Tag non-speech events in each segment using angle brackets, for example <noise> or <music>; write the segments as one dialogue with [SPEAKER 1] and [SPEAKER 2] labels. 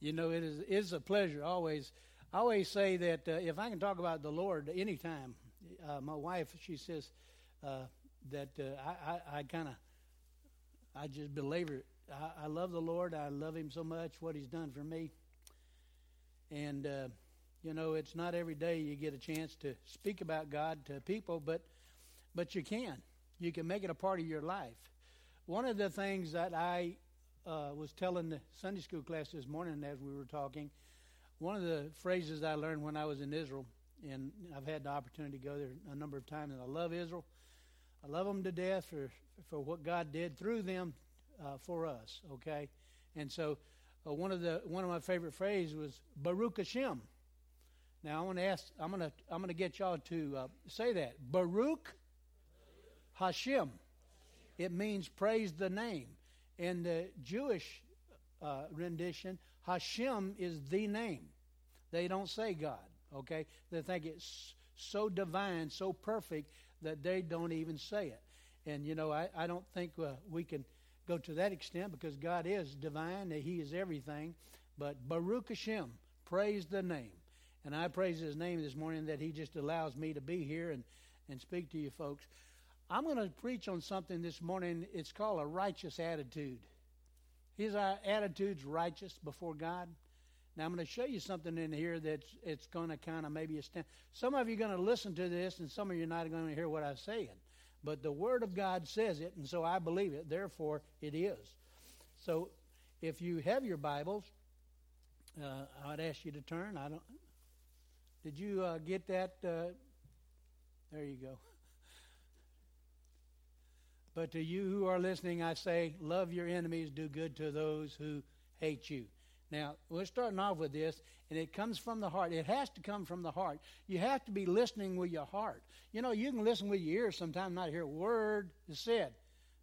[SPEAKER 1] You know, it is, it is a pleasure always. I always say that uh, if I can talk about the Lord anytime, uh, my wife, she says uh, that uh, I, I, I kind of, I just belabor it. I, I, love the Lord. I love Him so much, what He's done for me. And, uh, you know, it's not every day you get a chance to speak about God to people, but, but you can. You can make it a part of your life. One of the things that I uh, was telling the Sunday school class this morning as we were talking, one of the phrases I learned when I was in Israel, and I've had the opportunity to go there a number of times, and I love Israel. I love them to death for, for what God did through them uh, for us, okay? And so uh, one of the one of my favorite phrases was Baruch Hashem. Now I want to ask, I'm gonna I'm gonna get y'all to uh, say that Baruch Hashem. It means praise the name. In the Jewish uh, rendition, Hashem is the name. They don't say God, okay? They think it's so divine, so perfect, that they don't even say it. And, you know, I, I don't think uh, we can go to that extent because God is divine, that He is everything. But Baruch Hashem, praise the name. And I praise His name this morning that He just allows me to be here and, and speak to you folks. I'm going to preach on something this morning. It's called a righteous attitude. Is our attitudes righteous before God? Now I'm going to show you something in here that's it's going to kind of maybe stand. Some of you are going to listen to this, and some of you are not going to hear what I'm saying. But the Word of God says it, and so I believe it. Therefore, it is. So, if you have your Bibles, uh, I'd ask you to turn. I don't. Did you uh, get that? Uh, there you go. <laughs> But to you who are listening, I say, love your enemies, do good to those who hate you. Now, we're starting off with this, and it comes from the heart. It has to come from the heart. You have to be listening with your heart. You know, you can listen with your ears sometimes, not hear a word is said.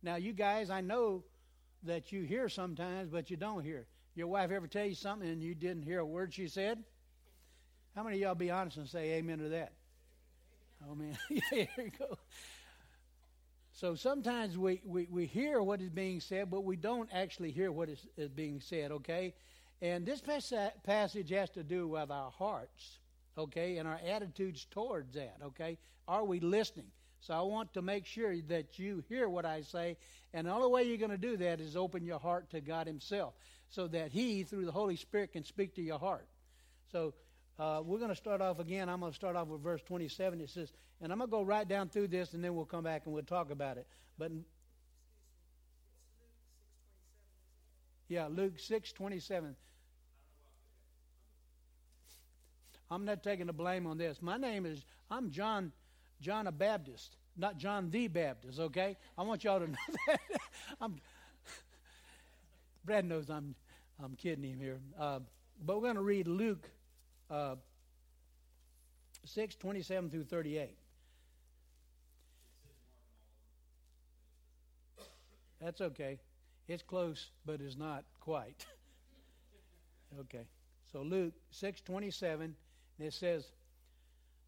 [SPEAKER 1] Now, you guys, I know that you hear sometimes, but you don't hear. Your wife ever tell you something and you didn't hear a word she said? How many of y'all be honest and say amen to that? Oh, man. <laughs> yeah, here you go. So sometimes we, we, we hear what is being said, but we don't actually hear what is, is being said, okay? And this passage has to do with our hearts, okay, and our attitudes towards that, okay? Are we listening? So I want to make sure that you hear what I say, and the only way you're going to do that is open your heart to God Himself, so that He, through the Holy Spirit, can speak to your heart. So uh, we're going to start off again. I'm going to start off with verse 27. It says, and I'm going to go right down through this, and then we'll come back and we'll talk about it. But yeah, Luke 6 27. I'm not taking the blame on this. My name is, I'm John, John a Baptist, not John the Baptist, okay? I want y'all to <laughs> know that. I'm, Brad knows I'm, I'm kidding him here. Uh, but we're going to read Luke uh, 6, 27 through 38. That's okay. It's close, but it's not quite. <laughs> okay. So Luke 6, 27, and it says,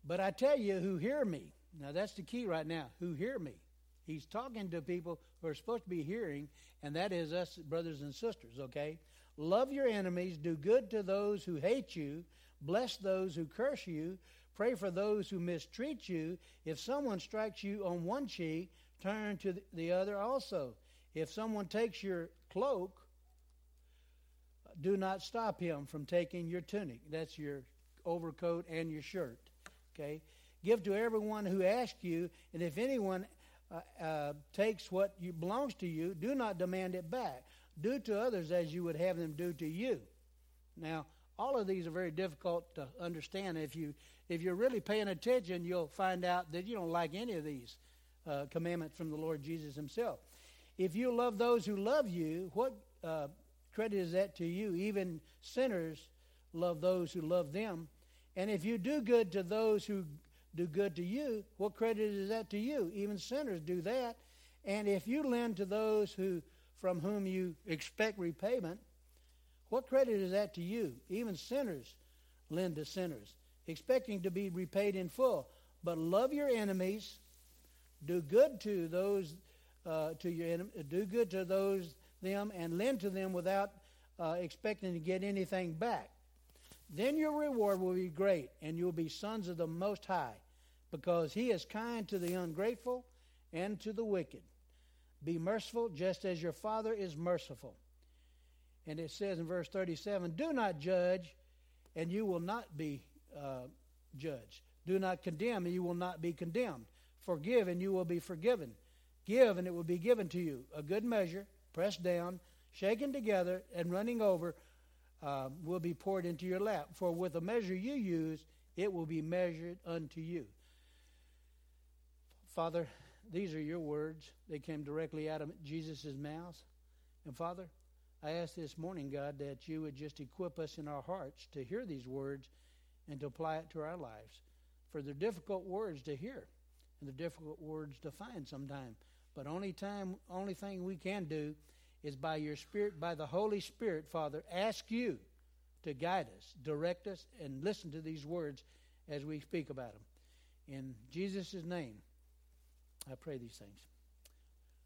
[SPEAKER 1] But I tell you who hear me. Now that's the key right now. Who hear me. He's talking to people who are supposed to be hearing, and that is us, brothers and sisters, okay? Love your enemies, do good to those who hate you, Bless those who curse you. Pray for those who mistreat you. If someone strikes you on one cheek, turn to the other also. If someone takes your cloak, do not stop him from taking your tunic. That's your overcoat and your shirt. Okay? Give to everyone who asks you, and if anyone uh, uh, takes what you, belongs to you, do not demand it back. Do to others as you would have them do to you. Now, all of these are very difficult to understand. If you if you're really paying attention, you'll find out that you don't like any of these uh, commandments from the Lord Jesus Himself. If you love those who love you, what uh, credit is that to you? Even sinners love those who love them. And if you do good to those who do good to you, what credit is that to you? Even sinners do that. And if you lend to those who from whom you expect repayment, what credit is that to you? Even sinners lend to sinners, expecting to be repaid in full. But love your enemies, do good to those uh, to your do good to those them, and lend to them without uh, expecting to get anything back. Then your reward will be great, and you'll be sons of the Most High, because He is kind to the ungrateful and to the wicked. Be merciful, just as your Father is merciful. And it says in verse 37 Do not judge, and you will not be uh, judged. Do not condemn, and you will not be condemned. Forgive, and you will be forgiven. Give, and it will be given to you. A good measure, pressed down, shaken together, and running over, uh, will be poured into your lap. For with the measure you use, it will be measured unto you. Father, these are your words. They came directly out of Jesus' mouth. And Father, I ask this morning, God, that you would just equip us in our hearts to hear these words and to apply it to our lives. For they're difficult words to hear, and they're difficult words to find sometimes. But only time, only thing we can do is by your Spirit, by the Holy Spirit, Father, ask you to guide us, direct us, and listen to these words as we speak about them. In Jesus' name, I pray these things.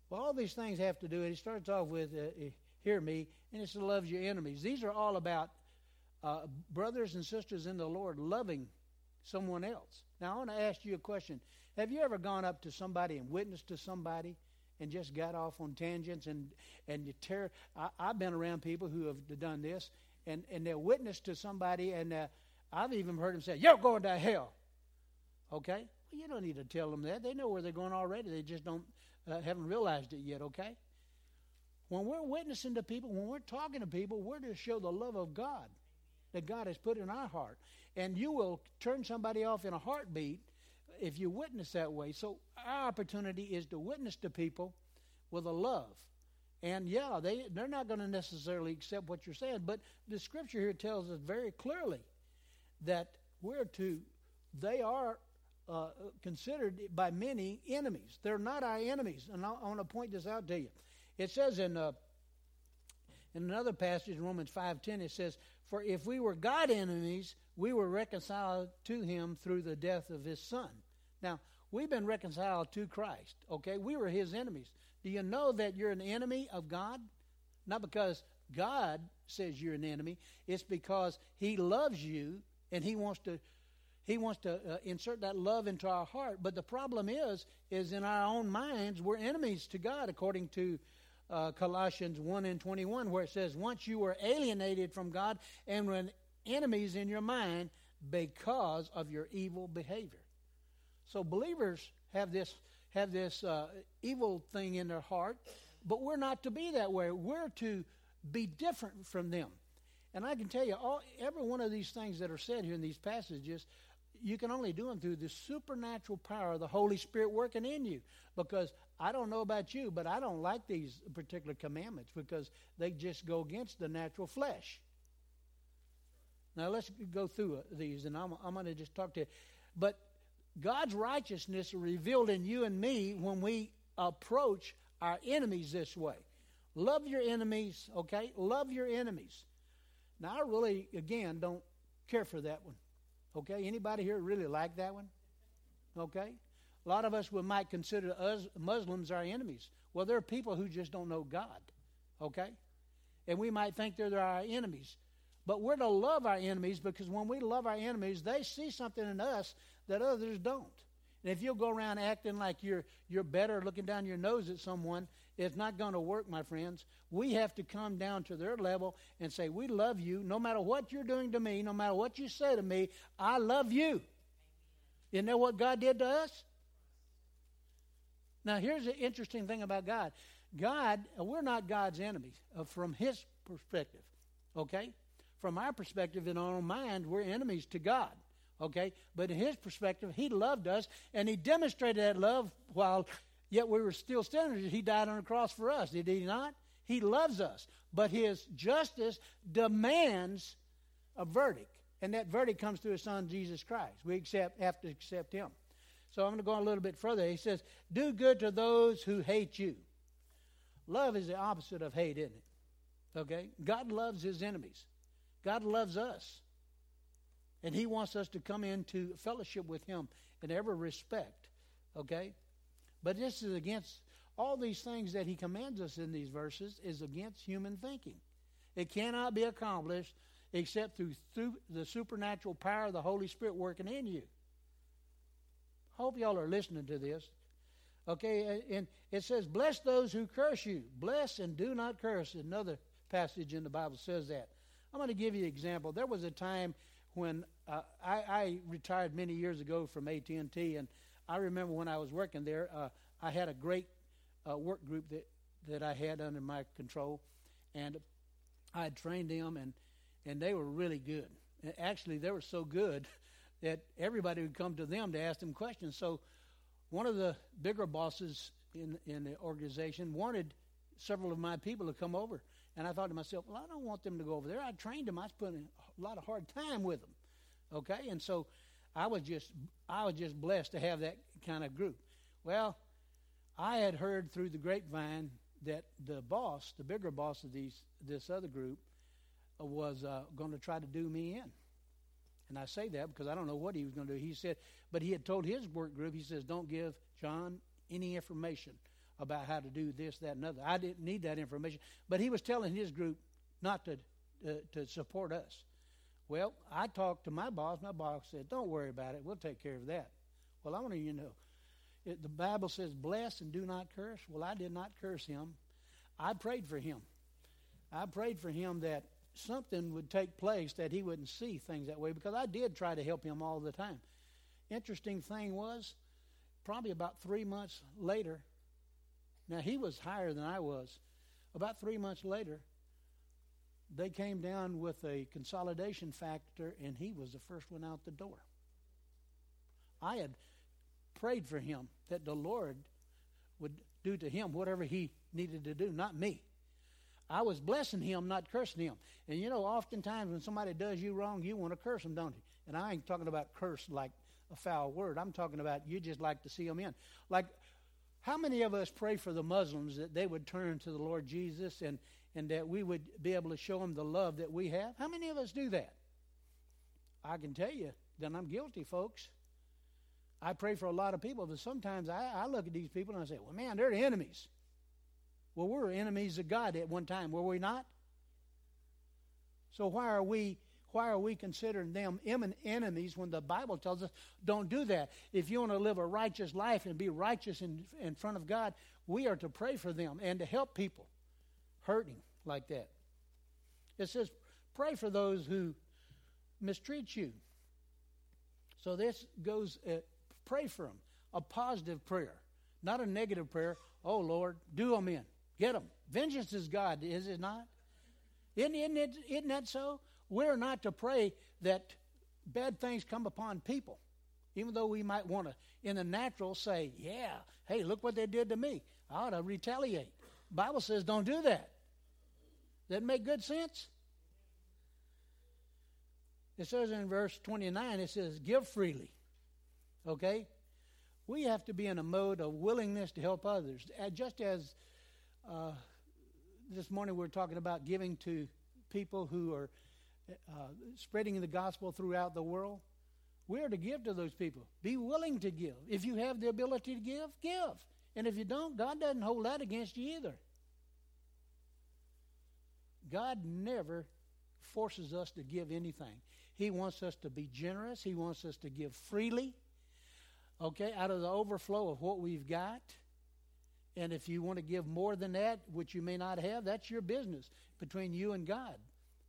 [SPEAKER 1] Well, all these things have to do, it He starts off with, uh, hear me, and it's to love your enemies. These are all about uh, brothers and sisters in the Lord loving someone else. Now, I want to ask you a question. Have you ever gone up to somebody and witnessed to somebody and just got off on tangents and and you tear? I, have been around people who have done this, and and they're witness to somebody, and uh, I've even heard them say, "You're going to hell." Okay, well, you don't need to tell them that. They know where they're going already. They just don't uh, haven't realized it yet. Okay. When we're witnessing to people, when we're talking to people, we're to show the love of God that God has put in our heart. And you will turn somebody off in a heartbeat if you witness that way. So our opportunity is to witness to people with a love. And yeah, they, they're not going to necessarily accept what you're saying, but the scripture here tells us very clearly that we're to, they are uh, considered by many enemies. They're not our enemies. And I, I want to point this out to you. It says in, uh, in another passage in Romans 5.10, it says, For if we were God enemies, we were reconciled to him through the death of his son. Now, we've been reconciled to Christ, okay? We were his enemies. Do you know that you're an enemy of God? Not because God says you're an enemy, it's because he loves you and he wants to he wants to uh, insert that love into our heart. But the problem is is in our own minds we're enemies to God according to uh, Colossians 1 and 21 where it says once you were alienated from God and were enemies in your mind because of your evil behavior. So believers have this have this uh, evil thing in their heart, but we're not to be that way. We're to be different from them. And I can tell you, all, every one of these things that are said here in these passages, you can only do them through the supernatural power of the Holy Spirit working in you. Because I don't know about you, but I don't like these particular commandments because they just go against the natural flesh. Now let's go through these, and I'm, I'm going to just talk to you. But God's righteousness revealed in you and me when we approach our enemies this way. Love your enemies, okay? Love your enemies. Now, I really, again, don't care for that one. Okay? Anybody here really like that one? Okay? A lot of us we might consider us Muslims our enemies. Well, there are people who just don't know God. Okay? And we might think they're our enemies. But we're to love our enemies because when we love our enemies, they see something in us that others don't. And if you'll go around acting like you're you're better, looking down your nose at someone, it's not going to work, my friends. We have to come down to their level and say, "We love you, no matter what you're doing to me, no matter what you say to me. I love you." Isn't that what God did to us? Now, here's the interesting thing about God. God, we're not God's enemies uh, from His perspective. Okay, from our perspective in our own mind, we're enemies to God. Okay? But in his perspective, he loved us and he demonstrated that love while yet we were still sinners. He died on the cross for us, did he not? He loves us. But his justice demands a verdict. And that verdict comes through his son, Jesus Christ. We accept, have to accept him. So I'm going to go a little bit further. He says, Do good to those who hate you. Love is the opposite of hate, isn't it? Okay? God loves his enemies. God loves us. And He wants us to come into fellowship with Him in every respect. Okay? But this is against all these things that He commands us in these verses is against human thinking. It cannot be accomplished except through, through the supernatural power of the Holy Spirit working in you. Hope y'all are listening to this. Okay, and it says, Bless those who curse you. Bless and do not curse. Another passage in the Bible says that. I'm going to give you an example. There was a time when uh, I, I, retired many years ago from AT&T, and I remember when I was working there, uh, I had a great uh, work group that, that I had under my control, and I trained them, and, and they were really good. Actually, they were so good <laughs> that everybody would come to them to ask them questions. So one of the bigger bosses in, in the organization wanted several of my people to come over. And I thought to myself, well, I don't want them to go over there. I trained them. I spent a lot of hard time with them. Okay? And so I was just I was just blessed to have that kind of group. Well, I had heard through the grapevine that the boss, the bigger boss of these this other group, uh, was uh, going to try to do me in. And I say that because I don't know what he was going to do. He said, but he had told his work group, he says, don't give John any information about how to do this, that, and other. I didn't need that information. But he was telling his group not to, uh, to support us. Well, I talked to my boss. My boss said, don't worry about it. We'll take care of that. Well, I want you to know, it, the Bible says, bless and do not curse. Well, I did not curse him. I prayed for him. I prayed for him that something would take place that he wouldn't see things that way because I did try to help him all the time. Interesting thing was, probably about three months later, now he was higher than I was. About three months later, they came down with a consolidation factor, and he was the first one out the door. I had prayed for him that the Lord would do to him whatever he needed to do, not me. I was blessing him, not cursing him. And you know, oftentimes when somebody does you wrong, you want to curse them, don't you? And I ain't talking about curse like a foul word. I'm talking about you just like to see them in. Like, how many of us pray for the Muslims that they would turn to the Lord Jesus and, and that we would be able to show them the love that we have? How many of us do that? I can tell you that I'm guilty, folks. I pray for a lot of people, but sometimes I, I look at these people and I say, well, man, they're the enemies. Well, we were enemies of God at one time, were we not? So why are we why are we considering them enemies when the Bible tells us don't do that? If you want to live a righteous life and be righteous in, in front of God, we are to pray for them and to help people hurting like that. It says, pray for those who mistreat you. So this goes, uh, pray for them. A positive prayer, not a negative prayer. Oh, Lord, do them in. Get them. Vengeance is God, is it not? Isn't, isn't, it, isn't that so? We're not to pray that bad things come upon people, even though we might want to, in the natural, say, yeah, hey, look what they did to me. I ought to retaliate. Bible says don't do that. That make good sense? It says in verse 29, it says, give freely. Okay? We have to be in a mode of willingness to help others. Just as uh, this morning we are talking about giving to people who are uh, spreading the gospel throughout the world. We are to give to those people. Be willing to give. If you have the ability to give, give. And if you don't, God doesn't hold that against you either. God never forces us to give anything. He wants us to be generous. He wants us to give freely, okay, out of the overflow of what we've got. And if you want to give more than that, which you may not have, that's your business between you and God.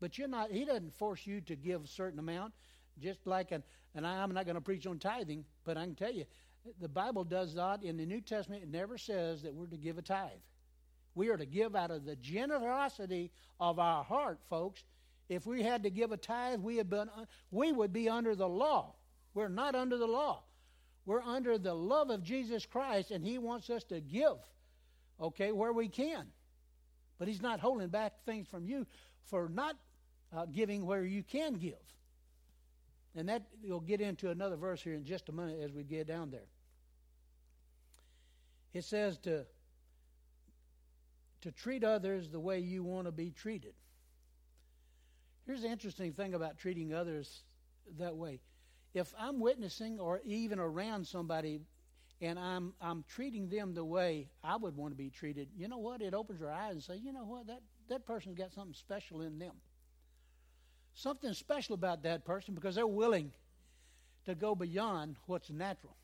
[SPEAKER 1] But you're not, He doesn't force you to give a certain amount, just like, an, and I'm not going to preach on tithing, but I can tell you, the Bible does not. In the New Testament, it never says that we're to give a tithe. We are to give out of the generosity of our heart, folks. If we had to give a tithe, we, been, we would be under the law. We're not under the law. We're under the love of Jesus Christ, and He wants us to give, okay, where we can. But He's not holding back things from you for not uh, giving where you can give. And that you'll get into another verse here in just a minute as we get down there. It says to to treat others the way you want to be treated. Here's the interesting thing about treating others that way if I'm witnessing or even around somebody and I'm I'm treating them the way I would want to be treated, you know what? It opens your eyes and say, you know what, that that person's got something special in them. Something special about that person because they're willing to go beyond what's natural.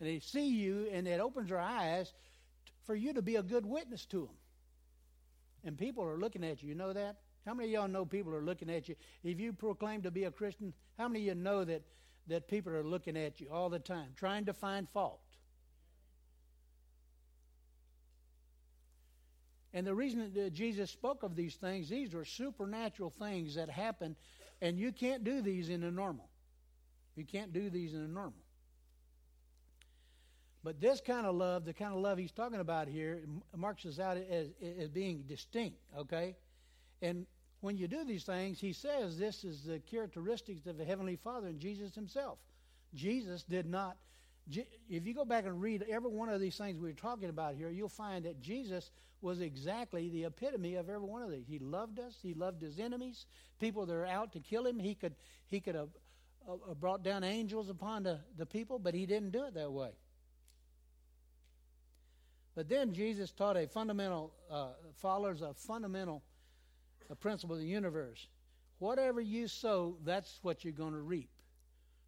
[SPEAKER 1] And they see you, and it opens their eyes for you to be a good witness to them. And people are looking at you. You know that? How many of y'all know people are looking at you? If you proclaim to be a Christian, how many of you know that, that people are looking at you all the time, trying to find fault? And the reason that Jesus spoke of these things, these are supernatural things that happen, and you can't do these in the normal. You can't do these in the normal. But this kind of love, the kind of love he's talking about here, marks us out as, as being distinct, okay? And when you do these things, he says this is the characteristics of the Heavenly Father and Jesus himself. Jesus did not, if you go back and read every one of these things we are talking about here, you'll find that Jesus was exactly the epitome of every one of these. He loved us. He loved his enemies, people that are out to kill him. He could, he could have uh, brought down angels upon the, the people, but he didn't do it that way. But then Jesus taught a fundamental, uh, followers a fundamental a principle of the universe. Whatever you sow, that's what you're going to reap.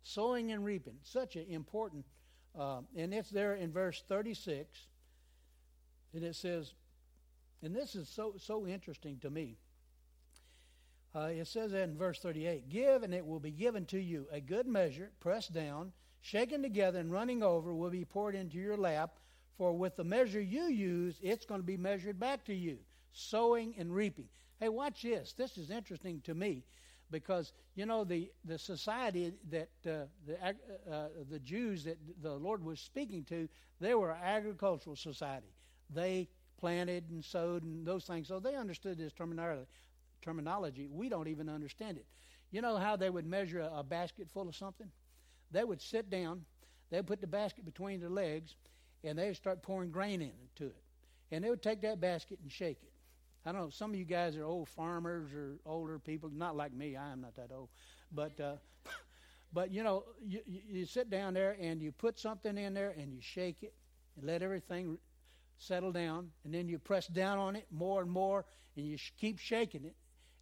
[SPEAKER 1] Sowing and reaping, such an important, uh, and it's there in verse 36, and it says, and this is so so interesting to me. Uh, it says that in verse 38 Give, and it will be given to you. A good measure, pressed down, shaken together, and running over, will be poured into your lap. For with the measure you use, it's going to be measured back to you. Sowing and reaping. Hey, watch this. This is interesting to me because you know the the society that uh, the uh, uh, the Jews that the Lord was speaking to, they were an agricultural society. They planted and sowed and those things, so they understood this terminology. Terminology we don't even understand it. You know how they would measure a, a basket full of something? They would sit down, they'd put the basket between their legs, and they'd start pouring grain into it, and they would take that basket and shake it I don't know. Some of you guys are old farmers or older people. Not like me. I am not that old. But uh, <laughs> but you know, you, you sit down there and you put something in there and you shake it and let everything settle down, and then you press down on it more and more, and you sh- keep shaking it,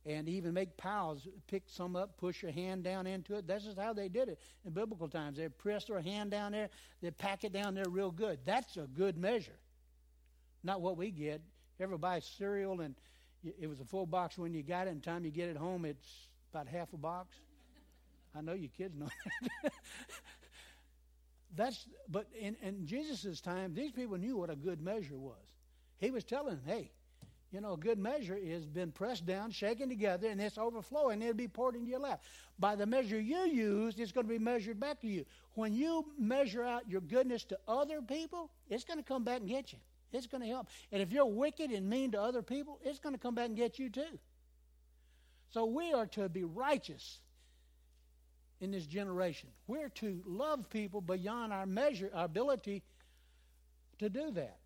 [SPEAKER 1] and even make piles. Pick some up, push your hand down into it. That's just how they did it in biblical times. They press their hand down there, they pack it down there real good. That's a good measure. Not what we get ever buy cereal and it was a full box when you got it, and time you get it home, it's about half a box? I know you kids know <laughs> that. That's but in, in Jesus' time, these people knew what a good measure was. He was telling them, hey, you know, a good measure is been pressed down, shaken together, and it's overflowing. It'll be poured into your lap. By the measure you use, it's going to be measured back to you. When you measure out your goodness to other people, it's going to come back and get you. It's going to help. And if you're wicked and mean to other people, it's going to come back and get you too. So we are to be righteous in this generation. We're to love people beyond our measure, our ability to do that.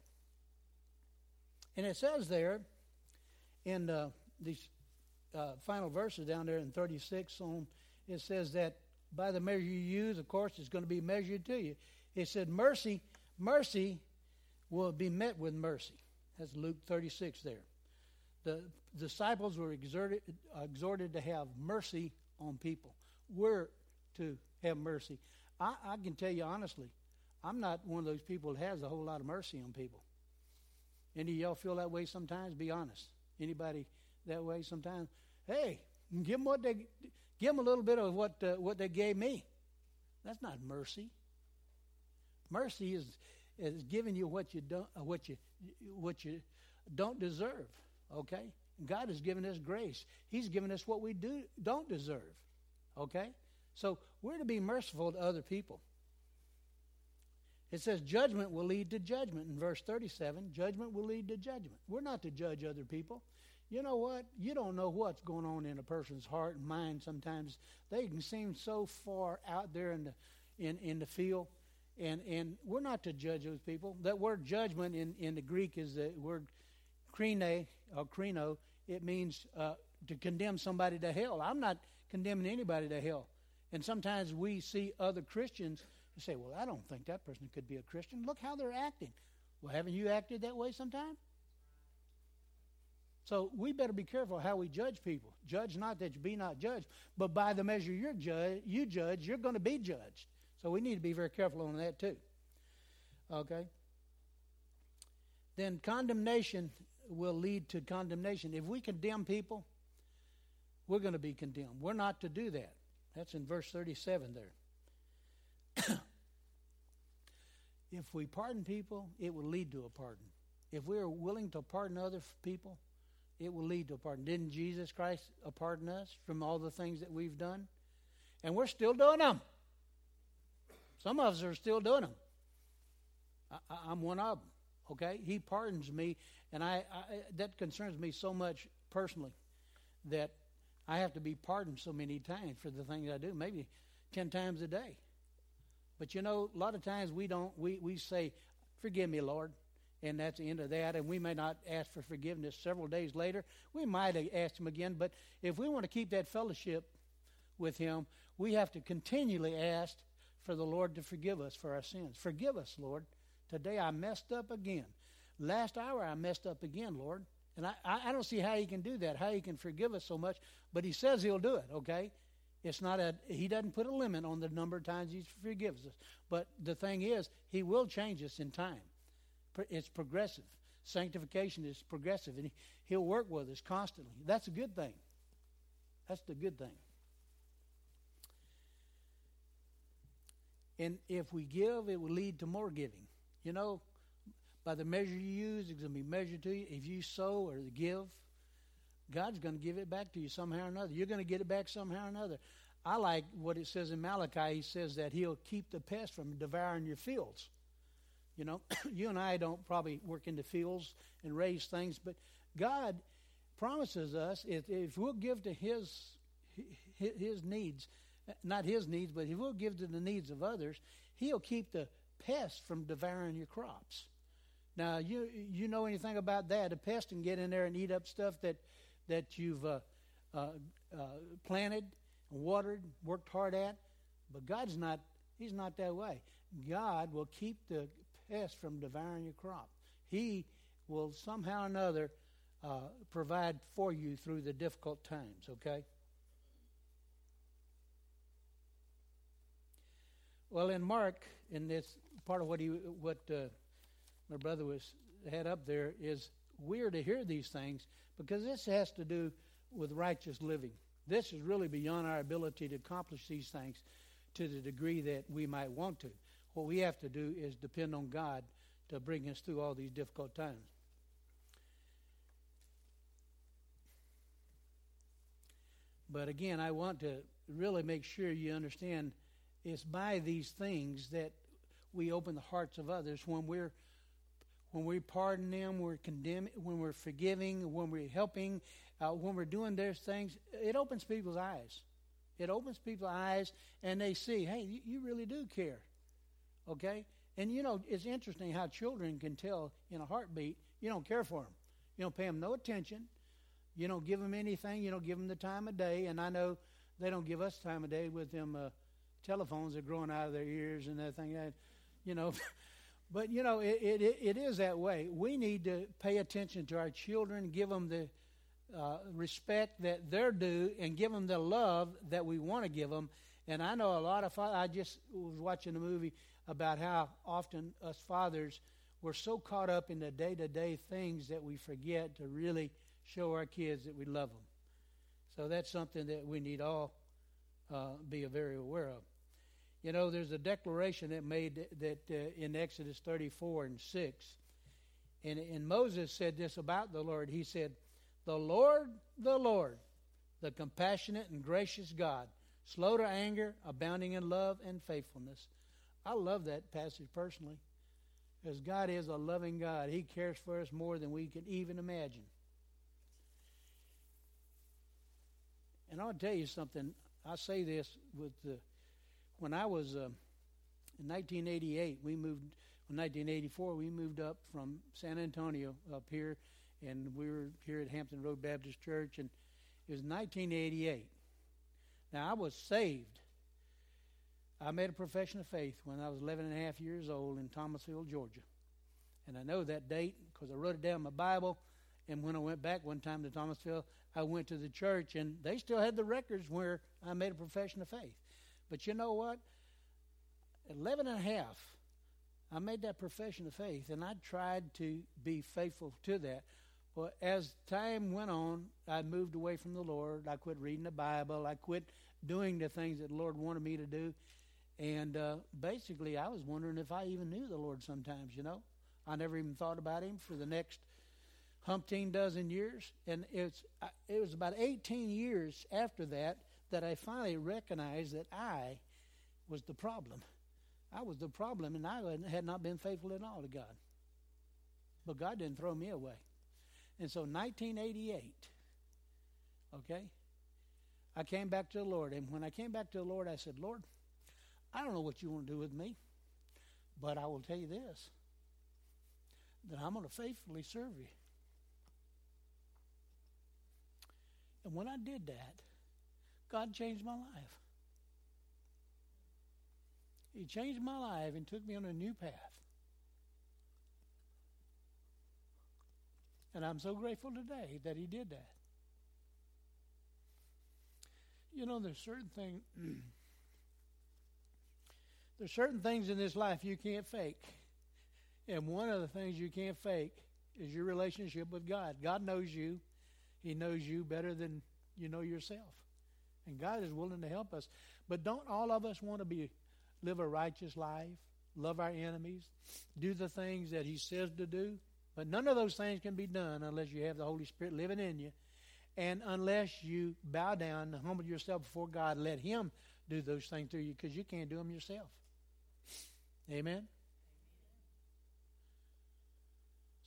[SPEAKER 1] And it says there in uh, these uh, final verses down there in 36 on, it says that by the measure you use, of course, it's going to be measured to you. It said, mercy, mercy will be met with mercy. That's Luke 36 there. The disciples were exerted, exhorted to have mercy on people. We're to have mercy. I, I can tell you honestly, I'm not one of those people that has a whole lot of mercy on people. Any of y'all feel that way sometimes? Be honest. Anybody that way sometimes? Hey, give them what they give them a little bit of what uh, what they gave me. That's not mercy. Mercy is is giving you what you don't uh, what you what you don't deserve. Okay, God has given us grace. He's given us what we do don't deserve. Okay, so we're to be merciful to other people. It says judgment will lead to judgment in verse 37. Judgment will lead to judgment. We're not to judge other people. You know what? You don't know what's going on in a person's heart and mind sometimes. They can seem so far out there in the in, in the field and, and we're not to judge those people. That word judgment in, in the Greek is the word krine or krino. It means uh, to condemn somebody to hell. I'm not condemning anybody to hell. And sometimes we see other Christians and say, well, I don't think that person could be a Christian. Look how they're acting. Well, haven't you acted that way sometime? So we better be careful how we judge people. Judge not that you be not judged, but by the measure you're judge, you judge, you're going to be judged. So we need to be very careful on that too. Okay? Then condemnation will lead to condemnation. If we condemn people, we're going to be condemned. We're not to do that. That's in verse 37 there. <coughs> if we pardon people, it will lead to a pardon. If we are willing to pardon other people, it will lead to a pardon. Didn't Jesus Christ pardon us from all the things that we've done? And we're still doing them. Some of us are still doing them. I, am one of them. Okay, He pardons me, and I, I that concerns me so much personally that I have to be pardoned so many times for the things I do, maybe ten times a day. But you know, a lot of times we don't. We we say, "Forgive me, Lord," and that's the end of that. And we may not ask for forgiveness several days later. We might ask Him again. But if we want to keep that fellowship with Him, we have to continually ask for the Lord to forgive us for our sins. Forgive us, Lord. Today I messed up again. Last hour I messed up again, Lord. And I, I don't see how he can do that, how he can forgive us so much, but he says he'll do it, okay? It's not a, he doesn't put a limit on the number of times he forgives us. But the thing is, he will change us in time. It's progressive. Sanctification is progressive, and he'll work with us constantly. That's a good thing. That's the good thing. And if we give, it will lead to more giving. You know, by the measure you use, it's going to be measured to you. If you sow or give, God's going to give it back to you somehow or another. You're going to get it back somehow or another. I like what it says in Malachi. He says that He'll keep the pest from devouring your fields. You know, <coughs> you and I don't probably work in the fields and raise things, but God promises us if, if we'll give to His His needs, not His needs, but if we'll give to the needs of others, He'll keep the pests from devouring your crops. Now, you you know anything about that? A pest can get in there and eat up stuff that that you've uh, uh, uh, planted, watered, worked hard at. But God's not. He's not that way. God will keep the pest from devouring your crop. He will somehow or another uh, provide for you through the difficult times. Okay. Well, in Mark, in this part of what he what uh, my brother was had up there is weird to hear these things because this has to do with righteous living. This is really beyond our ability to accomplish these things to the degree that we might want to. What we have to do is depend on God to bring us through all these difficult times. But again, I want to really make sure you understand it's by these things that we open the hearts of others when we're when we pardon them, we're condemning, when we're forgiving, when we're helping, uh, when we're doing those things, it opens people's eyes. It opens people's eyes, and they see, hey, you, you really do care. Okay? And you know, it's interesting how children can tell in a heartbeat you don't care for them. You don't pay them no attention. You don't give them anything. You don't give them the time of day. And I know they don't give us time of day with them uh, telephones are growing out of their ears and that thing. That, you know, <laughs> But you know, it, it, it is that way. We need to pay attention to our children, give them the uh, respect that they're due, and give them the love that we want to give them. And I know a lot of fathers, I just was watching a movie about how often us fathers we're so caught up in the day to day things that we forget to really show our kids that we love them. So that's something that we need all uh, be very aware of. You know, there's a declaration that made that uh, in Exodus 34 and 6. And, and Moses said this about the Lord. He said, The Lord, the Lord, the compassionate and gracious God, slow to anger, abounding in love and faithfulness. I love that passage personally because God is a loving God. He cares for us more than we can even imagine. And I'll tell you something. I say this with the when I was uh, in 1988, we moved. In 1984, we moved up from San Antonio up here, and we were here at Hampton Road Baptist Church, and it was 1988. Now I was saved. I made a profession of faith when I was 11 and a half years old in Thomasville, Georgia. And I know that date because I wrote it down in my Bible And when I went back one time to Thomasville, I went to the church, and they still had the records where I made a profession of faith. But you know what? 11 and a half, I made that profession of faith, and I tried to be faithful to that. But as time went on, I moved away from the Lord. I quit reading the Bible. I quit doing the things that the Lord wanted me to do. And uh, basically, I was wondering if I even knew the Lord sometimes, you know. I never even thought about Him for the next umpteen dozen years. And it's, it was about 18 years after that that I finally recognized that I was the problem. I was the problem, and I had not been faithful at all to God. But God didn't throw me away. And so, 1988, okay, I came back to the Lord. And when I came back to the Lord, I said, Lord, I don't know what you want to do with me, but I will tell you this that I'm going to faithfully serve you. And when I did that, God changed my life. He changed my life and took me on a new path. And I'm so grateful today that He did that. You know, there's certain things. <clears throat> there's certain things in this life you can't fake. And one of the things you can't fake is your relationship with God. God knows you. He knows you better than you know yourself. And God is willing to help us. But don't all of us want to be live a righteous life, love our enemies, do the things that He says to do. But none of those things can be done unless you have the Holy Spirit living in you. And unless you bow down and humble yourself before God, let Him do those things through you because you can't do them yourself. Amen?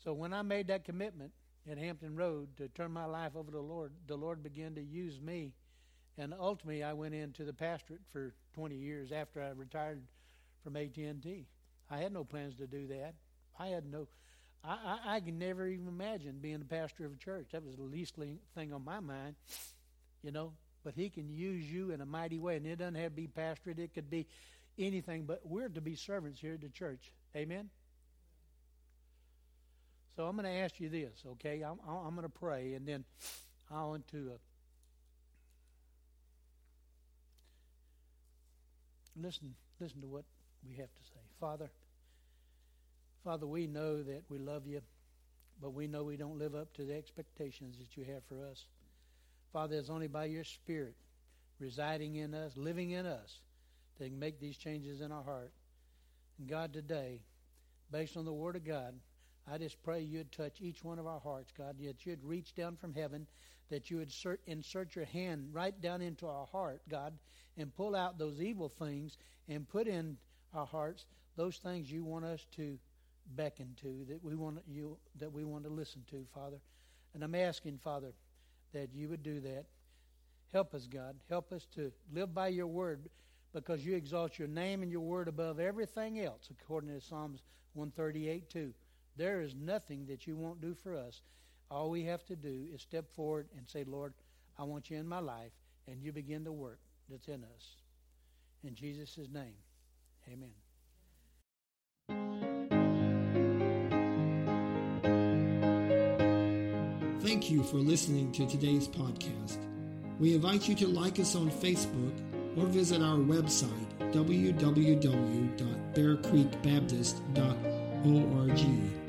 [SPEAKER 1] So when I made that commitment at Hampton Road to turn my life over to the Lord, the Lord began to use me and ultimately, I went into the pastorate for 20 years after I retired from AT&T. I had no plans to do that. I had no. I, I, I can never even imagine being a pastor of a church. That was the least thing on my mind, you know. But he can use you in a mighty way, and it doesn't have to be pastorate. It could be anything, but we're to be servants here at the church. Amen. So I'm going to ask you this, okay? I'm, I'm going to pray, and then I want to uh, Listen, listen to what we have to say. Father, Father, we know that we love you, but we know we don't live up to the expectations that you have for us. Father, it's only by your Spirit residing in us, living in us, that can make these changes in our heart. And God, today, based on the Word of God, I just pray you'd touch each one of our hearts, God, that you'd reach down from heaven, that you would insert, insert your hand right down into our heart, God, and pull out those evil things and put in our hearts those things you want us to beckon to, that we want you that we want to listen to, Father. And I'm asking, Father, that you would do that. Help us, God. Help us to live by your word because you exalt your name and your word above everything else, according to Psalms 138 2. There is nothing that you won't do for us. All we have to do is step forward and say, Lord, I want you in my life, and you begin the work that's in us. In Jesus' name, amen.
[SPEAKER 2] Thank you for listening to today's podcast. We invite you to like us on Facebook or visit our website, www.bearcreekbaptist.org.